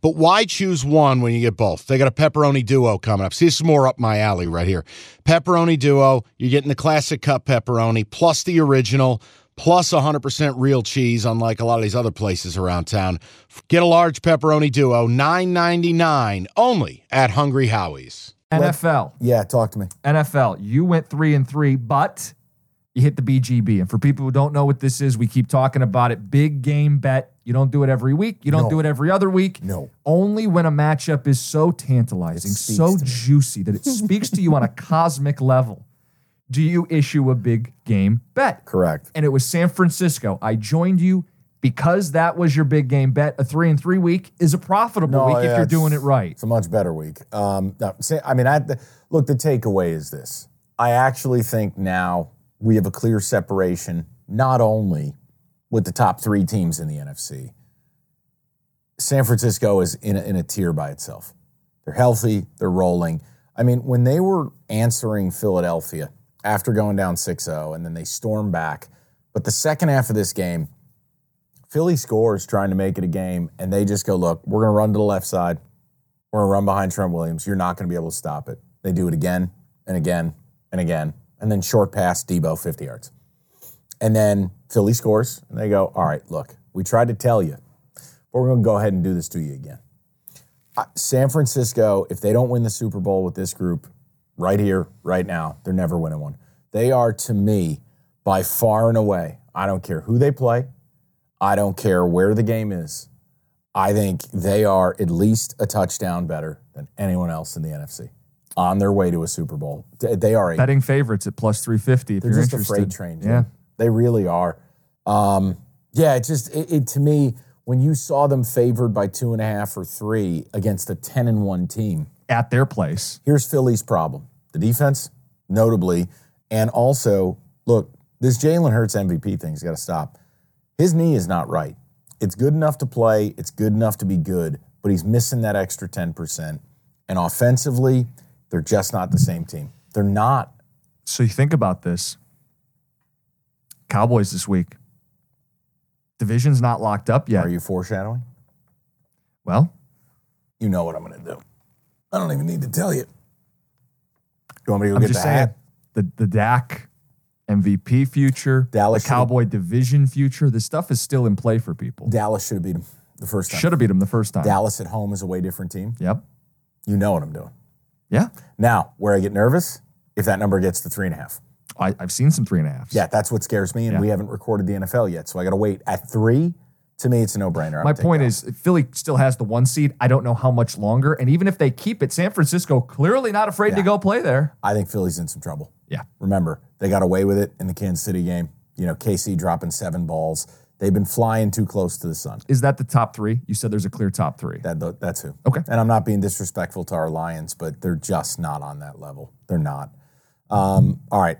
But why choose one when you get both? They got a pepperoni duo coming up. See, this is more up my alley right here. Pepperoni duo, you're getting the classic cup pepperoni plus the original plus 100% real cheese, unlike a lot of these other places around town. Get a large pepperoni duo, $9.99 only at Hungry Howie's. NFL. Yeah, talk to me. NFL. You went three and three, but you hit the BGB. And for people who don't know what this is, we keep talking about it. Big game bet. You don't do it every week. You don't No. do it every other week. No. Only when a matchup is so tantalizing, so juicy that it speaks to you on a cosmic level. Do you issue a big game bet? Correct. And it was San Francisco. I joined you because that was your big game bet. A three and three week is a profitable week if you're doing it right. It's a much better week. Um, no, say, I mean, I, the, look, the takeaway is this. I actually think now we have a clear separation, not only with the top three teams in the NFC. San Francisco is in a, in a tier by itself. They're healthy, they're rolling. I mean, when they were answering Philadelphia after going down 6 0, and then they stormed back, but the second half of this game, Philly scores trying to make it a game, and they just go, look, we're going to run to the left side. We're going to run behind Trent Williams. You're not going to be able to stop it. They do it again and again and again. And then short pass, Deebo, 50 yards. And then Philly scores, and they go, all right, look, we tried to tell you, but we're going to go ahead and do this to you again. Uh, San Francisco, if they don't win the Super Bowl with this group right here, right now, they're never winning one. They are, to me, by far and away, I don't care who they play, I don't care where the game is. I think they are at least a touchdown better than anyone else in the NFC on their way to a Super Bowl. They- are a Betting favorites at plus 350 they're you're just interested. a freight train. Jim. Yeah. They really are. Um, yeah, it just it, it to me when you saw them favored by two and a half or three against a ten and one team. At their place. Here's Philly's problem: the defense, notably, and also look this Jalen Hurts MVP thing's got to stop. His knee is not right. It's good enough to play. It's good enough to be good, but he's missing that extra ten percent. And offensively, they're just not the same team. They're not. So you think about this. Cowboys this week. Division's not locked up yet. Are you foreshadowing? well, You know what I'm going to do. I don't even need to tell you. You want me to go I'm get just the saying hat? the the Dak MVP future, Dallas the Cowboy division future. This stuff is still in play for people. Dallas should have beat him the first time. Should have beat them the first time. Dallas at home is a way different team. Yep. You know what I'm doing. Yeah. Now, where I get nervous, if that number gets to three and a half. I, I've seen some three and a halves. Yeah, that's what scares me, and Yeah. we haven't recorded the NFL yet, so I got to wait. At three, to me, it's a no-brainer. My point is, Philly still has the one seed. I don't know how much longer. And even if they keep it, San Francisco clearly not afraid to go play there. I think Philly's in some trouble. Yeah. Remember, they got away with it in the Kansas City game. You know, KC dropping seven balls. They've been flying too close to the sun. Is that the top three? You said there's a clear top three. That that's who. Okay. And I'm not being disrespectful to our Lions, but they're just not on that level. They're not. Um, all right.